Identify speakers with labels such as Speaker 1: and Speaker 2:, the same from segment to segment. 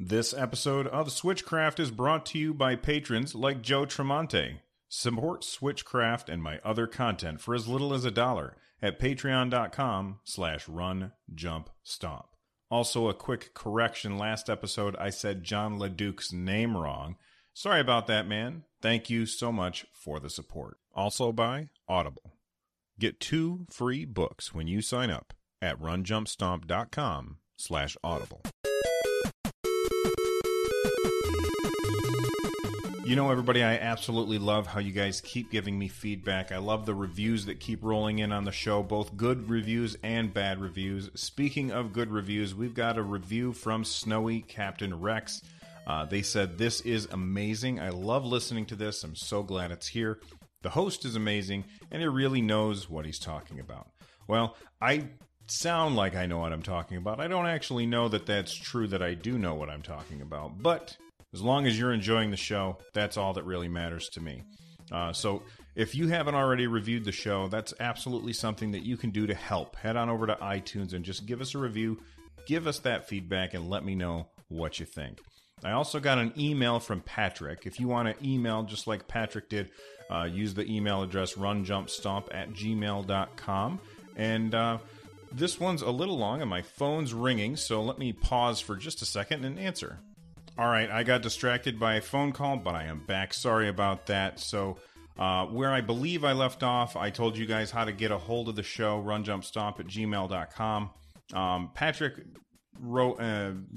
Speaker 1: This episode of Switchcraft is brought to you by patrons like Joe Tremonte. Support Switchcraft and my other content for as little as a dollar at patreon.com slash run jump stomp. Also, a quick correction. Last episode, I said John LeDuc's name wrong. Sorry about that, man. Thank you so much for the support. Also by Audible. Get two free books when you sign up at runjumpstomp.com slash audible. You know, everybody, I absolutely love how you guys keep giving me feedback. I love the reviews that keep rolling in on the show, both good reviews and bad reviews. Speaking of good reviews, we've got a review from Snowy Captain Rex. Uh, they said, This is amazing. I love listening to this. I'm so glad it's here. The host is amazing, and he really knows what he's talking about. Well, I sound like I know what I'm talking about. I don't actually know that that's true that I do know what I'm talking about, but as long as you're enjoying the show, that's all that really matters to me. Uh, so if you haven't already reviewed the show, that's absolutely something that you can do to help. Head on over to iTunes and just give us a review, give us that feedback, and let me know what you think. I also got an email from Patrick. If you want to email just like Patrick did, uh, use the email address runjumpstomp at gmail.com. And uh, this one's a little long and my phone's ringing, so let me pause for just a second and answer. All right, I got distracted by a phone call, but I am back. Sorry about that. So, uh, where I believe I left off, I told you guys how to get a hold of the show, runjumpstomp at gmail.com. Um, Patrick wrote an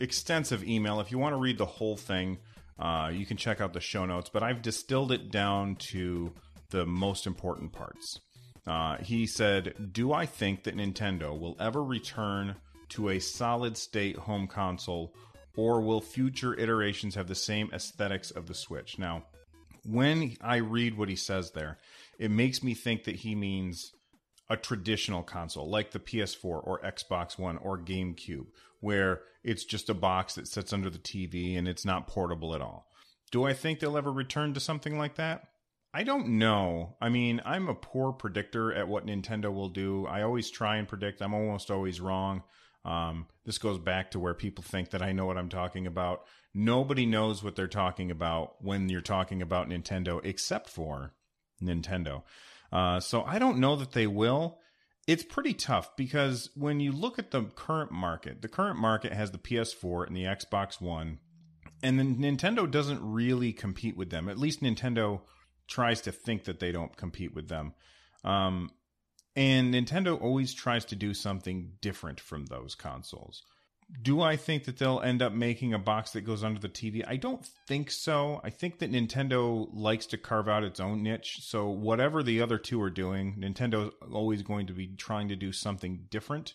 Speaker 1: extensive email. If you want to read the whole thing, uh, you can check out the show notes, but I've distilled it down to the most important parts. Uh, he said, Do I think that Nintendo will ever return to a solid state home console or will future iterations have the same aesthetics of the Switch? Now, when I read what he says there, it makes me think that he means a traditional console like the PS4 or Xbox One or GameCube, where it's just a box that sits under the TV and it's not portable at all. Do I think they'll ever return to something like that? I don't know. I mean, I'm a poor predictor at what Nintendo will do. I always try and predict, I'm almost always wrong. Um, this goes back to where people think that I know what I'm talking about. Nobody knows what they're talking about when you're talking about Nintendo except for Nintendo. Uh, so I don't know that they will. It's pretty tough because when you look at the current market, the current market has the PS4 and the Xbox One, and then Nintendo doesn't really compete with them. At least Nintendo tries to think that they don't compete with them. Um, and Nintendo always tries to do something different from those consoles. Do I think that they'll end up making a box that goes under the TV? I don't think so. I think that Nintendo likes to carve out its own niche. So, whatever the other two are doing, Nintendo's always going to be trying to do something different.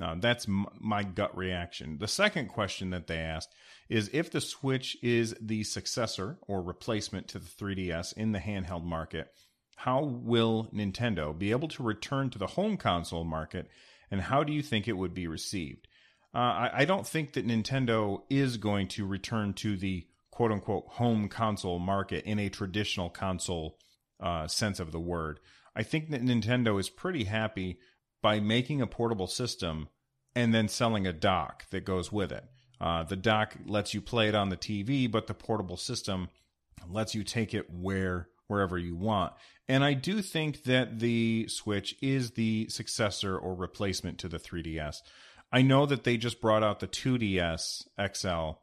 Speaker 1: Uh, that's m- my gut reaction. The second question that they asked is if the Switch is the successor or replacement to the 3DS in the handheld market, how will Nintendo be able to return to the home console market, and how do you think it would be received? Uh, I, I don't think that Nintendo is going to return to the quote unquote home console market in a traditional console uh, sense of the word. I think that Nintendo is pretty happy by making a portable system and then selling a dock that goes with it. Uh, the dock lets you play it on the TV, but the portable system lets you take it where wherever you want. And I do think that the Switch is the successor or replacement to the 3DS. I know that they just brought out the 2DS XL,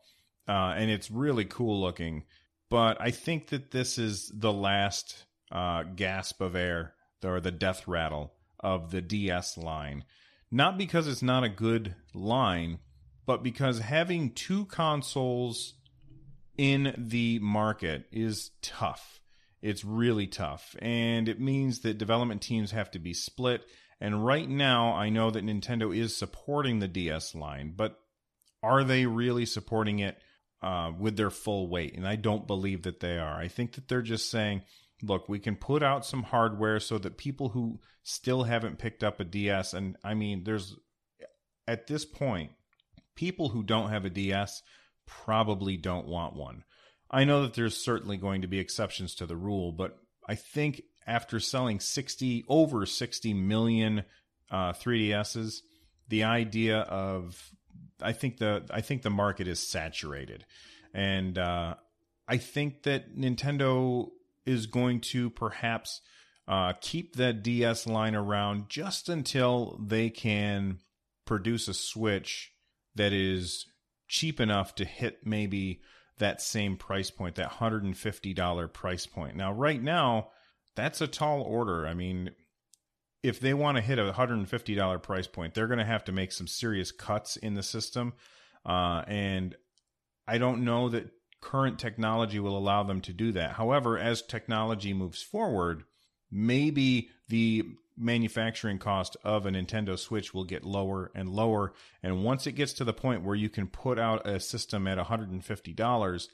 Speaker 1: uh, and it's really cool looking. But I think that this is the last uh, gasp of air or the death rattle of the DS line. Not because it's not a good line, but because having two consoles in the market is tough it's really tough. And it means that development teams have to be split. And right now, I know that Nintendo is supporting the DS line, but are they really supporting it uh, with their full weight, and I don't believe that they are. I think that they're just saying, look, we can put out some hardware so that people who still haven't picked up a DS, and I mean, there's at this point, people who don't have a DS probably don't want one. I know that there's certainly going to be exceptions to the rule, but I think after selling 60 over 60 million uh, 3DSs, the idea of I think the I think the market is saturated, and uh, I think that Nintendo is going to perhaps uh, keep that DS line around just until they can produce a Switch that is cheap enough to hit maybe that same price point, that $150 price point. Now, right now, that's a tall order. I mean, if they want to hit a $150 price point, they're going to have to make some serious cuts in the system. Uh, and I don't know that current technology will allow them to do that. However, as technology moves forward, maybe the manufacturing cost of a Nintendo Switch will get lower and lower. And once it gets to the point where you can put out a system at $150,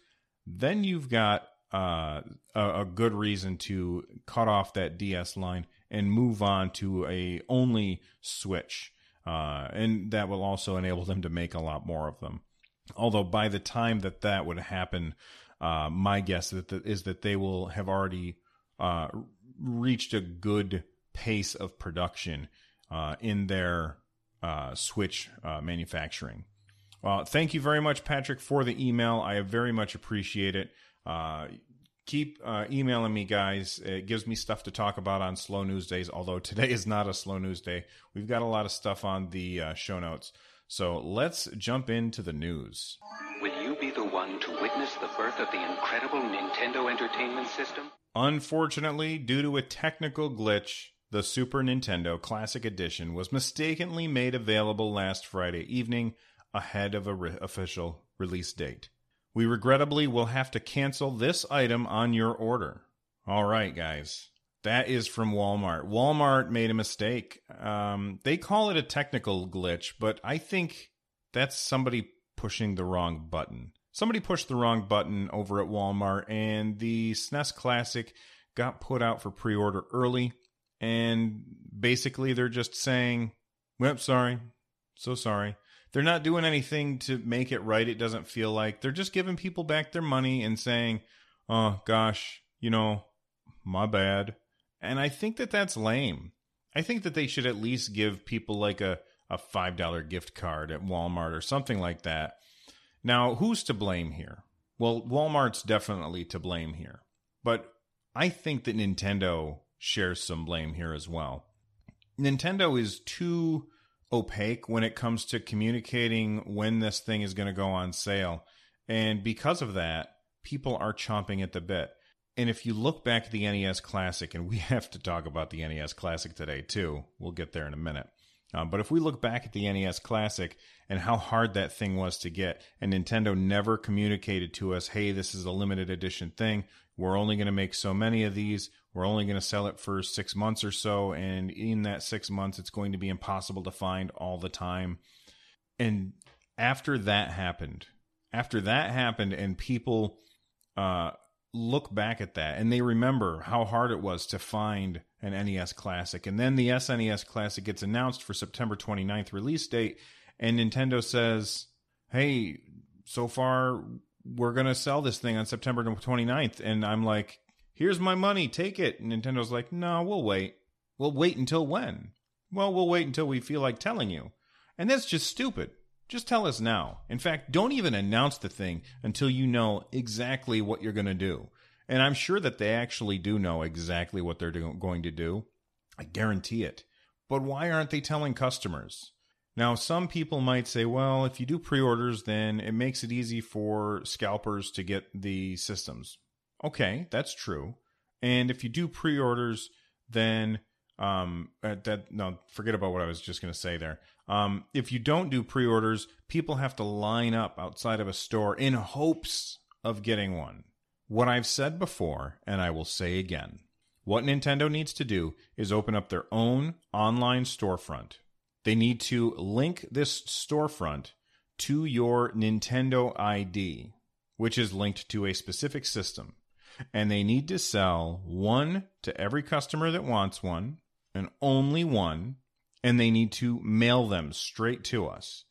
Speaker 1: then you've got uh, a, a, good reason to cut off that DS line and move on to a only Switch. Uh, and that will also enable them to make a lot more of them. Although by the time that that would happen, uh, my guess is that, they will have already uh, reached a good pace of production uh, in their uh, Switch uh, manufacturing. Well, thank you very much, Patrick, for the email. I very much appreciate it. Uh, keep uh, emailing me, guys. It gives me stuff to talk about on slow news days, although today is not a slow news day. We've got a lot of stuff on the uh, show notes. So let's jump into the news.
Speaker 2: Will you be the one to witness the birth of the incredible Nintendo Entertainment System?
Speaker 1: Unfortunately, due to a technical glitch, the Super Nintendo Classic Edition was mistakenly made available last Friday evening ahead of a re- official release date. We regrettably will have to cancel this item on your order. All right, guys. That is from Walmart. Walmart made a mistake. Um, they call it a technical glitch, but I think that's somebody pushing the wrong button. Somebody pushed the wrong button over at Walmart, and the SNES Classic got put out for pre order early. And basically, they're just saying, well, sorry, so sorry. They're not doing anything to make it right, it doesn't feel like. They're just giving people back their money and saying, oh, gosh, you know, my bad and I think that that's lame. I think that they should at least give people like a, a $5 gift card at Walmart or something like that. Now, who's to blame here? Well, Walmart's definitely to blame here. But I think that Nintendo shares some blame here as well. Nintendo is too opaque when it comes to communicating when this thing is going to go on sale. And because of that, people are chomping at the bit. And if you look back at the NES Classic, and we have to talk about the NES Classic today too, we'll get there in a minute. Um, but if we look back at the NES Classic and how hard that thing was to get, and Nintendo never communicated to us, hey, this is a limited edition thing. We're only going to make so many of these. We're only going to sell it for six months or so. And in that six months, it's going to be impossible to find all the time. And after that happened, after that happened, and people uh, look back at that and they remember how hard it was to find an NES Classic. And then the SNES Classic gets announced for September 29th release date, and Nintendo says, hey, so far we're going to sell this thing on September 29th. And I'm like, here's my money, take it. And Nintendo's like, no, we'll wait. We'll wait until when? Well, we'll wait until we feel like telling you. And that's just stupid. Just tell us now. In fact, don't even announce the thing until you know exactly what you're going to do. And I'm sure that they actually do know exactly what they're do- going to do. I guarantee it. But why aren't they telling customers? Now, some people might say, well, if you do pre orders, then it makes it easy for scalpers to get the systems. Okay, that's true. And if you do pre orders, then um, uh, that no, forget about what I was just going to say there. Um, if you don't do pre-orders, people have to line up outside of a store in hopes of getting one. What I've said before, and I will say again, what Nintendo needs to do is open up their own online storefront. They need to link this storefront to your Nintendo ID. which is linked to a specific system. And they need to sell one to every customer that wants one, and only one. And they need to mail them straight to us.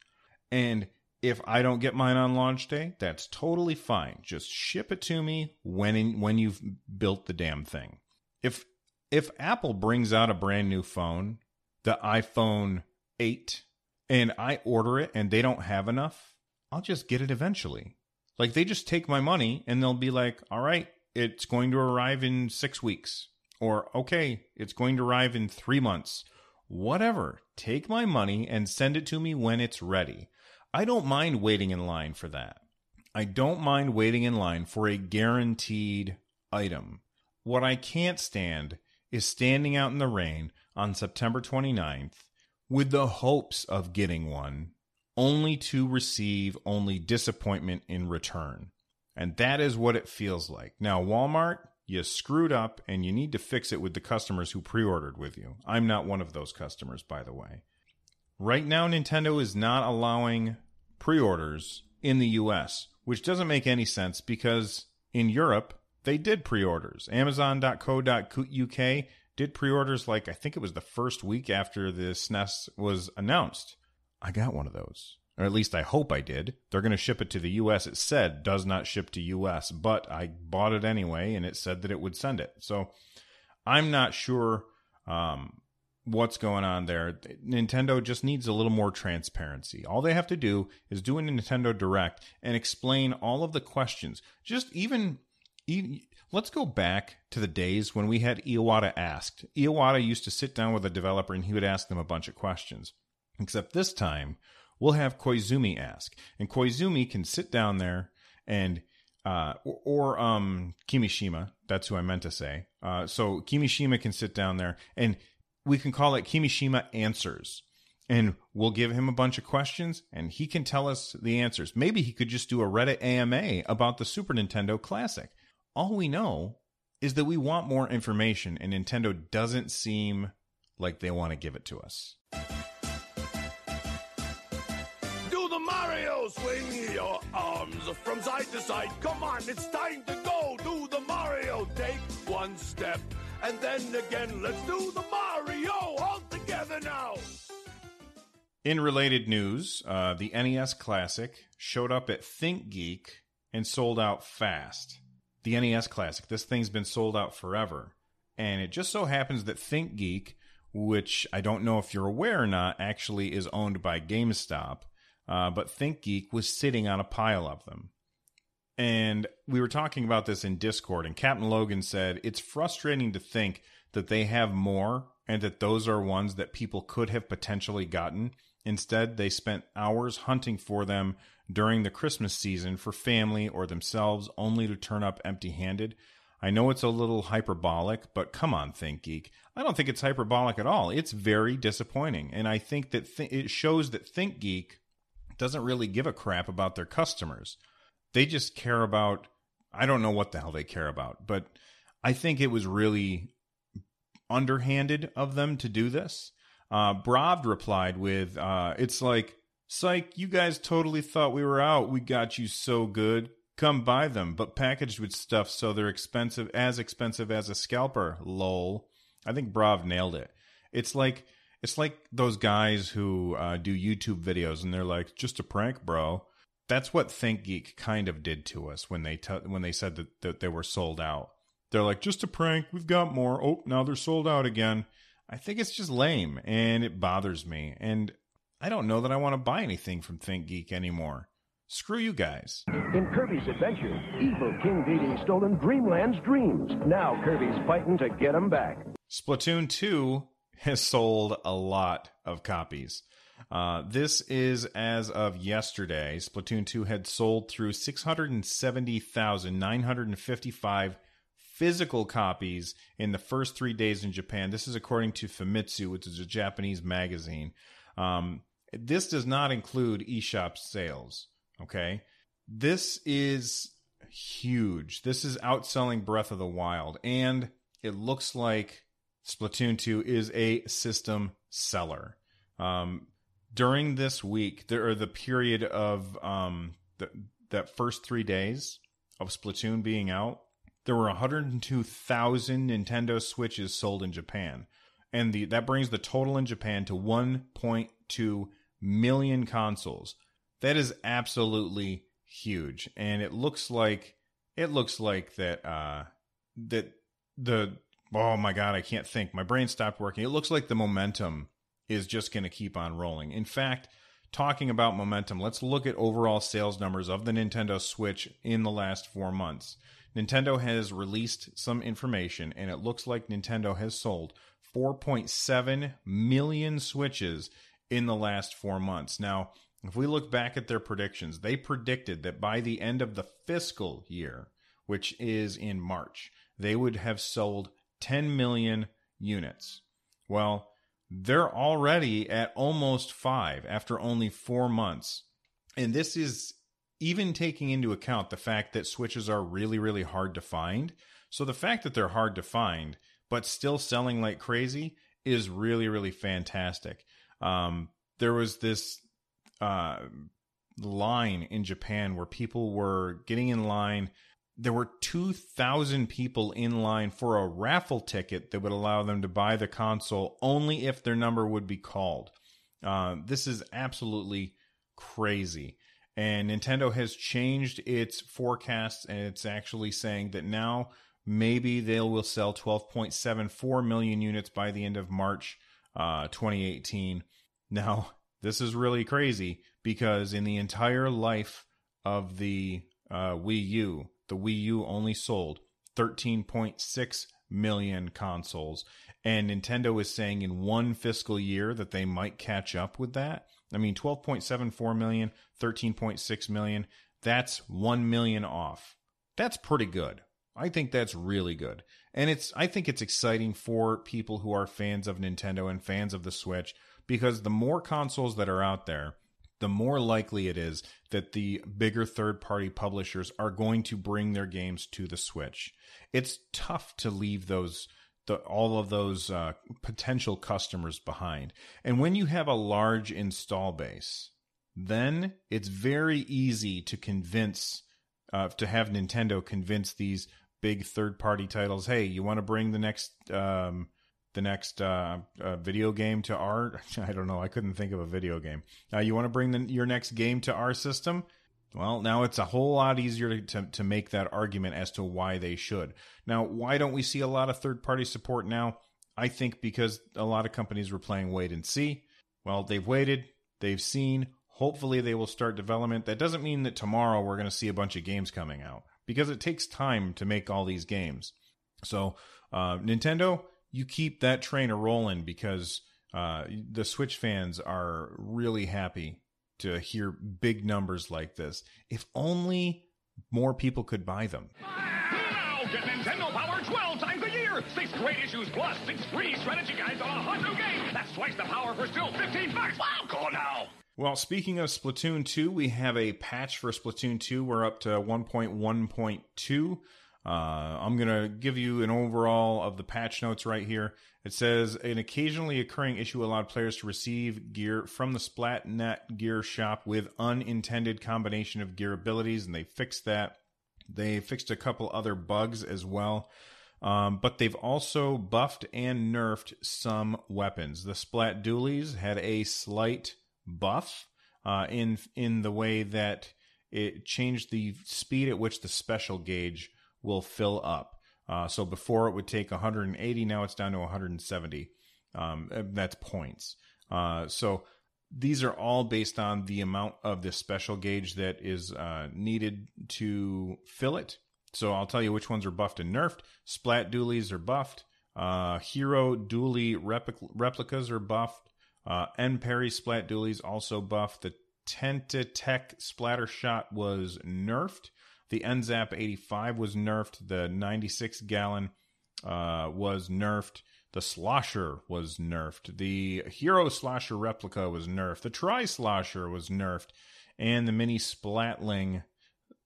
Speaker 1: And if I don't get mine on launch day, that's totally fine. Just ship it to me when in, when you've built the damn thing. If if Apple brings out a brand new phone, the iPhone 8, and I order it and they don't have enough, I'll just get it eventually. Like they just take my money and they'll be like, "All right, it's going to arrive in 6 weeks." Or, "Okay, it's going to arrive in 3 months." Whatever. Take my money and send it to me when it's ready. I don't mind waiting in line for that. I don't mind waiting in line for a guaranteed item. What I can't stand is standing out in the rain on September 29th with the hopes of getting one, only to receive only disappointment in return. And that is what it feels like. Now, Walmart, you screwed up and you need to fix it with the customers who pre ordered with you. I'm not one of those customers, by the way. Right now, Nintendo is not allowing pre orders in the US, which doesn't make any sense because in Europe, they did pre orders. Amazon.co.uk did pre orders like I think it was the first week after the SNES was announced. I got one of those. Or at least I hope I did. They're going to ship it to the US. It said does not ship to US, but I bought it anyway and it said that it would send it. So I'm not sure um, what's going on there. Nintendo just needs a little more transparency. All they have to do is do a Nintendo Direct and explain all of the questions. Just even, even let's go back to the days when we had Iwata asked. Iwata used to sit down with a developer and he would ask them a bunch of questions. Except this time, we'll have Koizumi ask, and Koizumi can sit down there and uh, or, or um, Kimishima. That's who I meant to say. Uh, so Kimishima can sit down there and we can call it Kimishima Answers. And we'll give him a bunch of questions and he can tell us the answers. Maybe he could just do a Reddit AMA about the Super Nintendo Classic. All we know is that we want more information and Nintendo doesn't seem like they want to give it to us.
Speaker 3: The Mario swing your arms from side to side. Come on, it's time to go. Do the Mario. Take one step and then again. Let's do the Mario all together now.
Speaker 1: In related news, uh, the NES Classic showed up at ThinkGeek and sold out fast. The NES Classic, this thing's been sold out forever. And it just so happens that ThinkGeek, which I don't know if you're aware or not, actually is owned by GameStop. Uh, but ThinkGeek was sitting on a pile of them. And we were talking about this in Discord, and Captain Logan said it's frustrating to think that they have more and that those are ones that people could have potentially gotten. Instead, they spent hours hunting for them during the Christmas season for family or themselves, only to turn up empty handed. I know it's a little hyperbolic, but come on, ThinkGeek. I don't think it's hyperbolic at all. It's very disappointing. And I think that th- it shows that ThinkGeek doesn't really give a crap about their customers. They just care about I don't know what the hell they care about, but I think it was really underhanded of them to do this. Uh, Bravd replied with, uh, "It's like, psych, you guys totally thought we were out. We got you so good. Come buy them, but packaged with stuff so they're expensive, as expensive as a scalper. Lol. I think Brav nailed it. It's like it's like those guys who uh, do YouTube videos and they're like, just a prank, bro. That's what ThinkGeek kind of did to us when they t- when they said that, that they were sold out. They're like, just a prank. We've got more. Oh, now they're sold out again. I think it's just lame and it bothers me. And I don't know that I want to buy anything from ThinkGeek anymore. Screw you guys.
Speaker 4: In Kirby's Adventure, evil King Dedede stolen Dreamland's dreams. Now Kirby's fighting to get them back.
Speaker 1: Splatoon 2 has sold a lot of copies. Uh, this is as of yesterday. Splatoon 2 had sold through 670,955 physical copies in the first three days in Japan. This is according to Famitsu, which is a Japanese magazine. Um, this does not include eShop sales. Okay. This is huge. This is outselling Breath of the Wild. And it looks like Splatoon 2 is a system seller. Um, during this week, there are the period of um, the, that first three days of Splatoon being out, there were 102,000 Nintendo Switches sold in Japan, and the that brings the total in Japan to 1.2 million consoles. That is absolutely huge, and it looks like it looks like that uh, that the oh my god, I can't think. My brain stopped working. It looks like the momentum is just going to keep on rolling. In fact, talking about momentum, let's look at overall sales numbers of the Nintendo Switch in the last 4 months. Nintendo has released some information and it looks like Nintendo has sold 4.7 million Switches in the last 4 months. Now, if we look back at their predictions, they predicted that by the end of the fiscal year, which is in March, they would have sold 10 million units. Well, they're already at almost five after only four months. And this is even taking into account the fact that switches are really, really hard to find. So the fact that they're hard to find, but still selling like crazy is really, really fantastic. Um, there was this uh, line in Japan where people were getting in line there were 2,000 people in line for a raffle ticket that would allow them to buy the console only if their number would be called. Uh, this is absolutely crazy. And Nintendo has changed its forecasts, and it's actually saying that now maybe they will sell 12.74 million units by the end of March uh, 2018. Now, this is really crazy because in the entire life of the uh, Wii U, the Wii U only sold 13.6 million consoles. And Nintendo is saying in one fiscal year that they might catch up with that. I mean, 12.74 million, 13.6 million, that's 1 million off. That's pretty good. I think that's really good. And it's I think it's exciting for people who are fans of Nintendo and fans of the Switch because the more consoles that are out there, the more likely it is that the bigger third party publishers are going to bring their games to the Switch. It's tough to leave those the, all of those uh, potential customers behind. And when you have a large install base, then it's very easy to convince, uh, to have Nintendo convince these big third party titles, hey, you want to bring the next um, the next uh, uh, video game to our I don't know I couldn't think of a video game. Uh, you want to bring the, your next game to our system? Well, now it's a whole lot easier to, to, to make that argument as to why they should. Now, why don't we see a lot of third party support now? I think because a lot of companies were playing wait and see. Well, they've waited, they've seen. Hopefully, they will start development. That doesn't mean that tomorrow we're going to see a bunch of games coming out because it takes time to make all these games. So, uh, Nintendo, you keep that train a rolling because uh, the Switch fans are really happy to hear big numbers like this. If only more people could buy them.
Speaker 5: Now get Nintendo Power 12 times a year. Six great issues plus six free strategy guides on a hot new game. That's twice the power for still 15 bucks. Wow, go now.
Speaker 1: Well, speaking of Splatoon 2, we have a patch for Splatoon 2. We're up to 1.1.2. Uh, I'm going to give you an overall of the patch notes right here. It says an occasionally occurring issue allowed players to receive gear from the Splatnet gear shop with unintended combination of gear abilities, and they fixed that. They fixed a couple other bugs as well. Um, but they've also buffed and nerfed some weapons. The Splat Dualies had a slight buff uh, in in the way that it changed the speed at which the special gauge will fill up. Uh, so before it would take 180, now it's down to 170. Um, uh, that's points. Uh, so these are all based on the amount of the special gauge that is uh, needed to fill it. So I'll tell you which ones are buffed and nerfed. Splat dualies are buffed. Uh, Hero dually replic- replicas are buffed. Uh, Enperry splat dualies also buffed. The Tentatek splatter shot was nerfed. The NZAP 85 was nerfed. The 96 gallon uh, was nerfed. The Slosher was nerfed. The Hero Slosher replica was nerfed. The Tri Slosher was nerfed. And the Mini Splatling,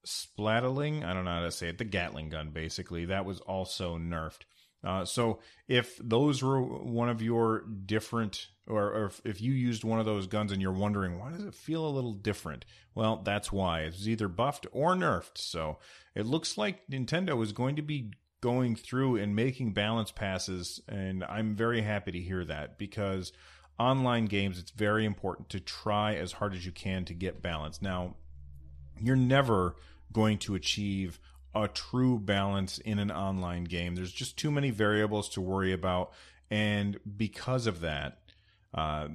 Speaker 1: Splatling, I don't know how to say it, the Gatling gun, basically, that was also nerfed. Uh, so if those were one of your different or, or if, if you used one of those guns and you're wondering why does it feel a little different, well, that's why it's either buffed or nerfed. So it looks like Nintendo is going to be going through and making balance passes, and I'm very happy to hear that because online games it's very important to try as hard as you can to get balance. Now, you're never going to achieve a true balance in an online game. There's just too many variables to worry about. And because of that, uh,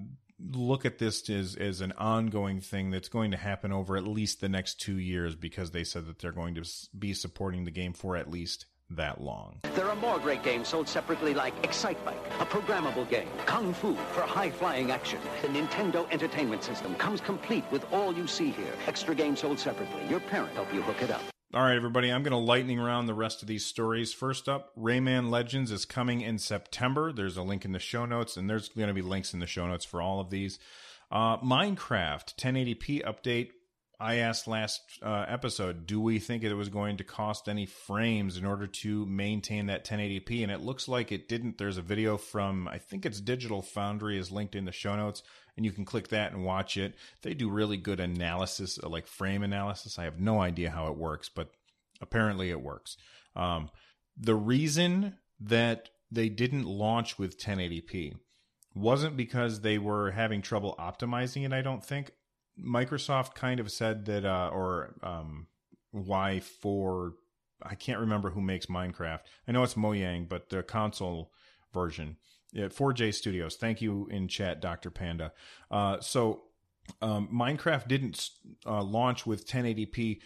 Speaker 1: look at this as, as an ongoing thing that's going to happen over at least the next two years because they said that they're going to be supporting the game for at least that long.
Speaker 2: There are more great games sold separately like Excite Bike, a programmable game, Kung Fu for high-flying action. The Nintendo Entertainment System comes complete with all you see here. Extra games sold separately. Your parent help you hook it up.
Speaker 1: All right, everybody, I'm going to lightning round the rest of these stories. First up, Rayman Legends is coming in September. There's a link in the show notes, and there's going to be links in the show notes for all of these. Uh, Minecraft 1080p update. I asked last uh, episode, do we think it was going to cost any frames in order to maintain that 1080p? And it looks like it didn't. There's a video from, I think it's Digital Foundry, is linked in the show notes and you can click that and watch it. They do really good analysis, uh, like frame analysis. I have no idea how it works, but apparently it works. Um, the reason that they didn't launch with 1080p wasn't because they were having trouble optimizing it, I don't think. Microsoft kind of said that, uh, or um, why for, I can't remember who makes Minecraft. I know it's Mojang, but the console version yeah, 4J Studios. Thank you in chat, Dr. Panda. Uh, so um, Minecraft didn't uh, launch with 1080p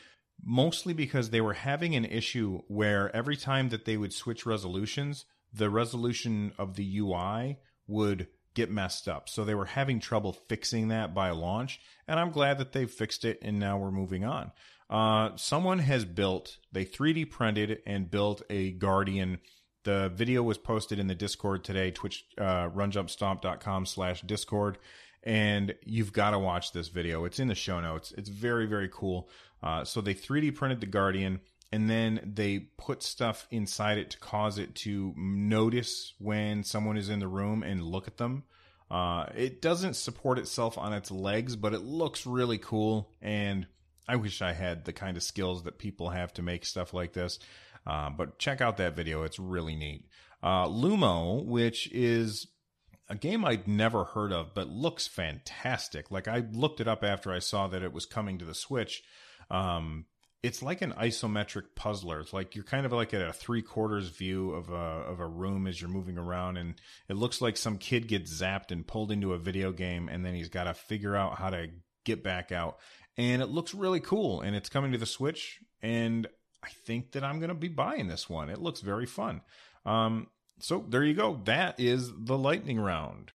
Speaker 1: mostly because they were having an issue where every time that they would switch resolutions, the resolution of the UI would get messed up. So they were having trouble fixing that by launch. And I'm glad that they've fixed it and now we're moving on. Uh, someone has built, they 3D printed and built a Guardian the video was posted in the Discord today, Twitch, uh, runjumpstomp.com slash Discord. And you've got to watch this video. It's in the show notes. It's very, very cool. Uh, so they 3D printed the Guardian and then they put stuff inside it to cause it to notice when someone is in the room and look at them. Uh, it doesn't support itself on its legs, but it looks really cool. And I wish I had the kind of skills that people have to make stuff like this. Uh, but check out that video; it's really neat. Uh, Lumo, which is a game I'd never heard of, but looks fantastic. Like I looked it up after I saw that it was coming to the Switch. Um, it's like an isometric puzzler. It's like you're kind of like at a three quarters view of a of a room as you're moving around, and it looks like some kid gets zapped and pulled into a video game, and then he's got to figure out how to get back out. And it looks really cool, and it's coming to the Switch. And I think that I'm going to be buying this one. It looks very fun. Um, so there you go. That is the lightning round.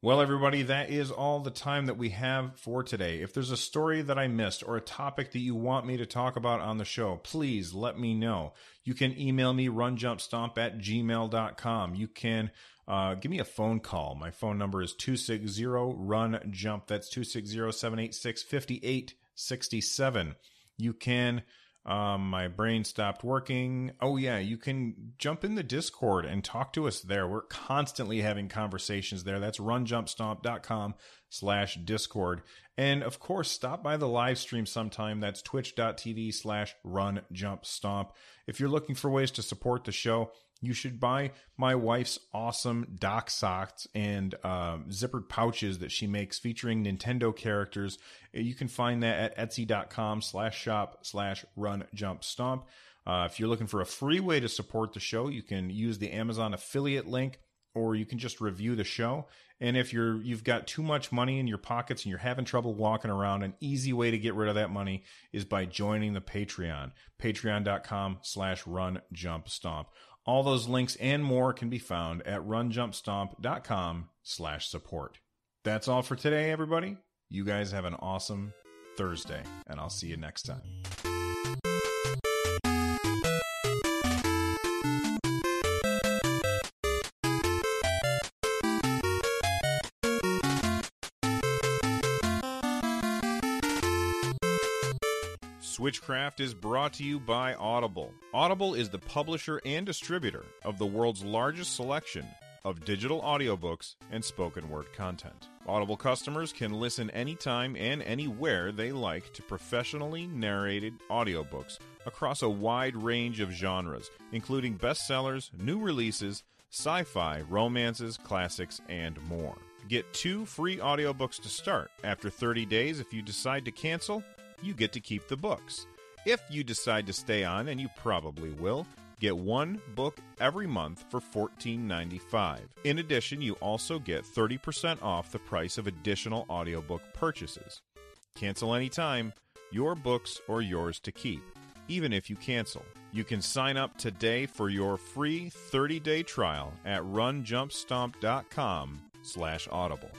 Speaker 1: Well, everybody, that is all the time that we have for today. If there's a story that I missed or a topic that you want me to talk about on the show, please let me know. You can email me runjumpstomp at gmail.com. You can uh, give me a phone call. My phone number is 260 run jump. That's 260 786 5867. You can um, my brain stopped working. Oh, yeah, you can jump in the Discord and talk to us there. We're constantly having conversations there. That's runjumpstomp.com slash Discord. And of course, stop by the live stream sometime. That's twitch.tv slash runjumpstomp. If you're looking for ways to support the show, you should buy my wife's awesome dock socks and uh, zippered pouches that she makes featuring Nintendo characters. You can find that at etsy.com slash shop slash run jump stomp. Uh, if you're looking for a free way to support the show, you can use the Amazon affiliate link or you can just review the show. And if you're you've got too much money in your pockets and you're having trouble walking around, an easy way to get rid of that money is by joining the Patreon. Patreon.com slash run jump stomp. All those links and more can be found at runjumpstomp.com slash support. That's all for today, everybody. You guys have an awesome Thursday, and I'll see you next time. Switchcraft is brought to you by Audible. Audible is the publisher and distributor of the world's largest selection of digital audiobooks and spoken word content. Audible customers can listen anytime and anywhere they like to professionally narrated audiobooks across a wide range of genres, including bestsellers, new releases, sci fi, romances, classics, and more. Get two free audiobooks to start. After 30 days, if you decide to cancel, you get to keep the books. If you decide to stay on, and you probably will, get one book every month for $14.95. In addition, you also get 30% off the price of additional audiobook purchases. Cancel anytime, your books are yours to keep, even if you cancel. You can sign up today for your free 30-day trial at runjumpstomp.com slash audible.